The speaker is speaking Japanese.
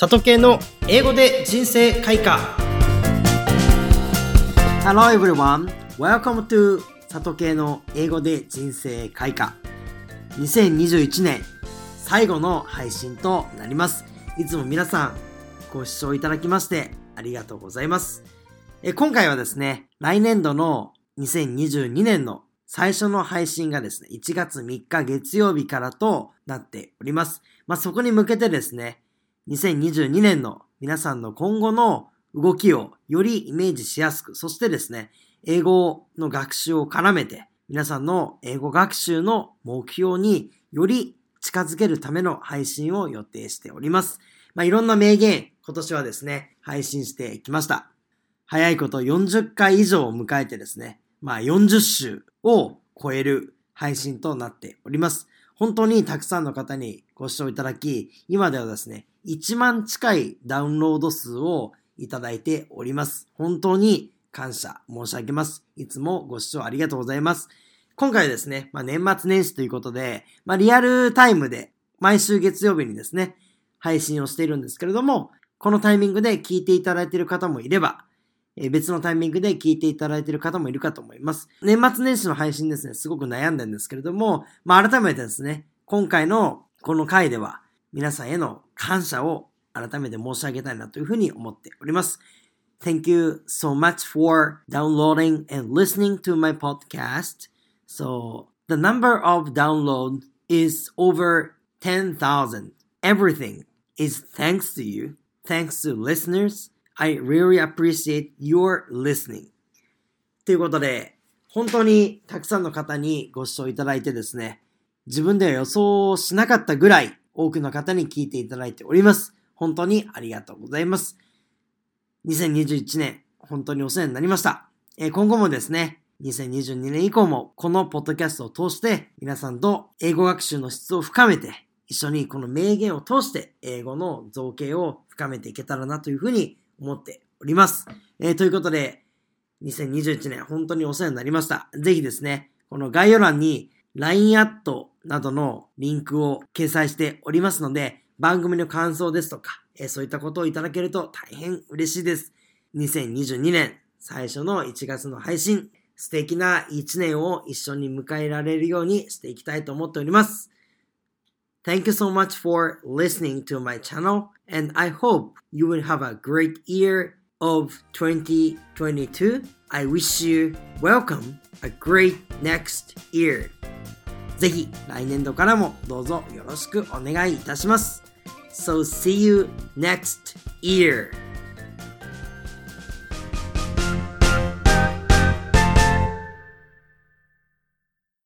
里系の英語で人生開花。Hello everyone, welcome to 里系の英語で人生開花。2021年最後の配信となります。いつも皆さんご視聴いただきましてありがとうございます。え今回はですね来年度の2022年の最初の配信がですね、1月3日月曜日からとなっております。まあ、そこに向けてですね、2022年の皆さんの今後の動きをよりイメージしやすく、そしてですね、英語の学習を絡めて、皆さんの英語学習の目標により近づけるための配信を予定しております。まあ、いろんな名言、今年はですね、配信してきました。早いこと40回以上を迎えてですね、まあ40週を超える配信となっております。本当にたくさんの方にご視聴いただき、今ではですね、1万近いダウンロード数をいただいております。本当に感謝申し上げます。いつもご視聴ありがとうございます。今回ですね、まあ、年末年始ということで、まあ、リアルタイムで毎週月曜日にですね、配信をしているんですけれども、このタイミングで聞いていただいている方もいれば、え別のタイミングで聞いていただいている方もいるかと思います。年末年始の配信ですね、すごく悩んでんですけれども、まあ、改めてですね、今回のこの回では皆さんへの感謝を改めて申し上げたいなというふうに思っております。Thank you so much for downloading and listening to my podcast. So, the number of download is over 10,000. Everything is thanks to you, thanks to listeners, I really appreciate your listening. ということで、本当にたくさんの方にご視聴いただいてですね、自分では予想しなかったぐらい多くの方に聞いていただいております。本当にありがとうございます。2021年、本当にお世話になりました。え今後もですね、2022年以降もこのポッドキャストを通して皆さんと英語学習の質を深めて一緒にこの名言を通して英語の造形を深めていけたらなというふうに思っております。えー、ということで、2021年本当にお世話になりました。ぜひですね、この概要欄に LINE アットなどのリンクを掲載しておりますので、番組の感想ですとか、えー、そういったことをいただけると大変嬉しいです。2022年最初の1月の配信、素敵な1年を一緒に迎えられるようにしていきたいと思っております。Thank you so much for listening to my channel, and I hope you will have a great year of 2022. I wish you welcome a great next year. ぜひ来年度からもどうぞよろしくお願いいたします。So see you next year.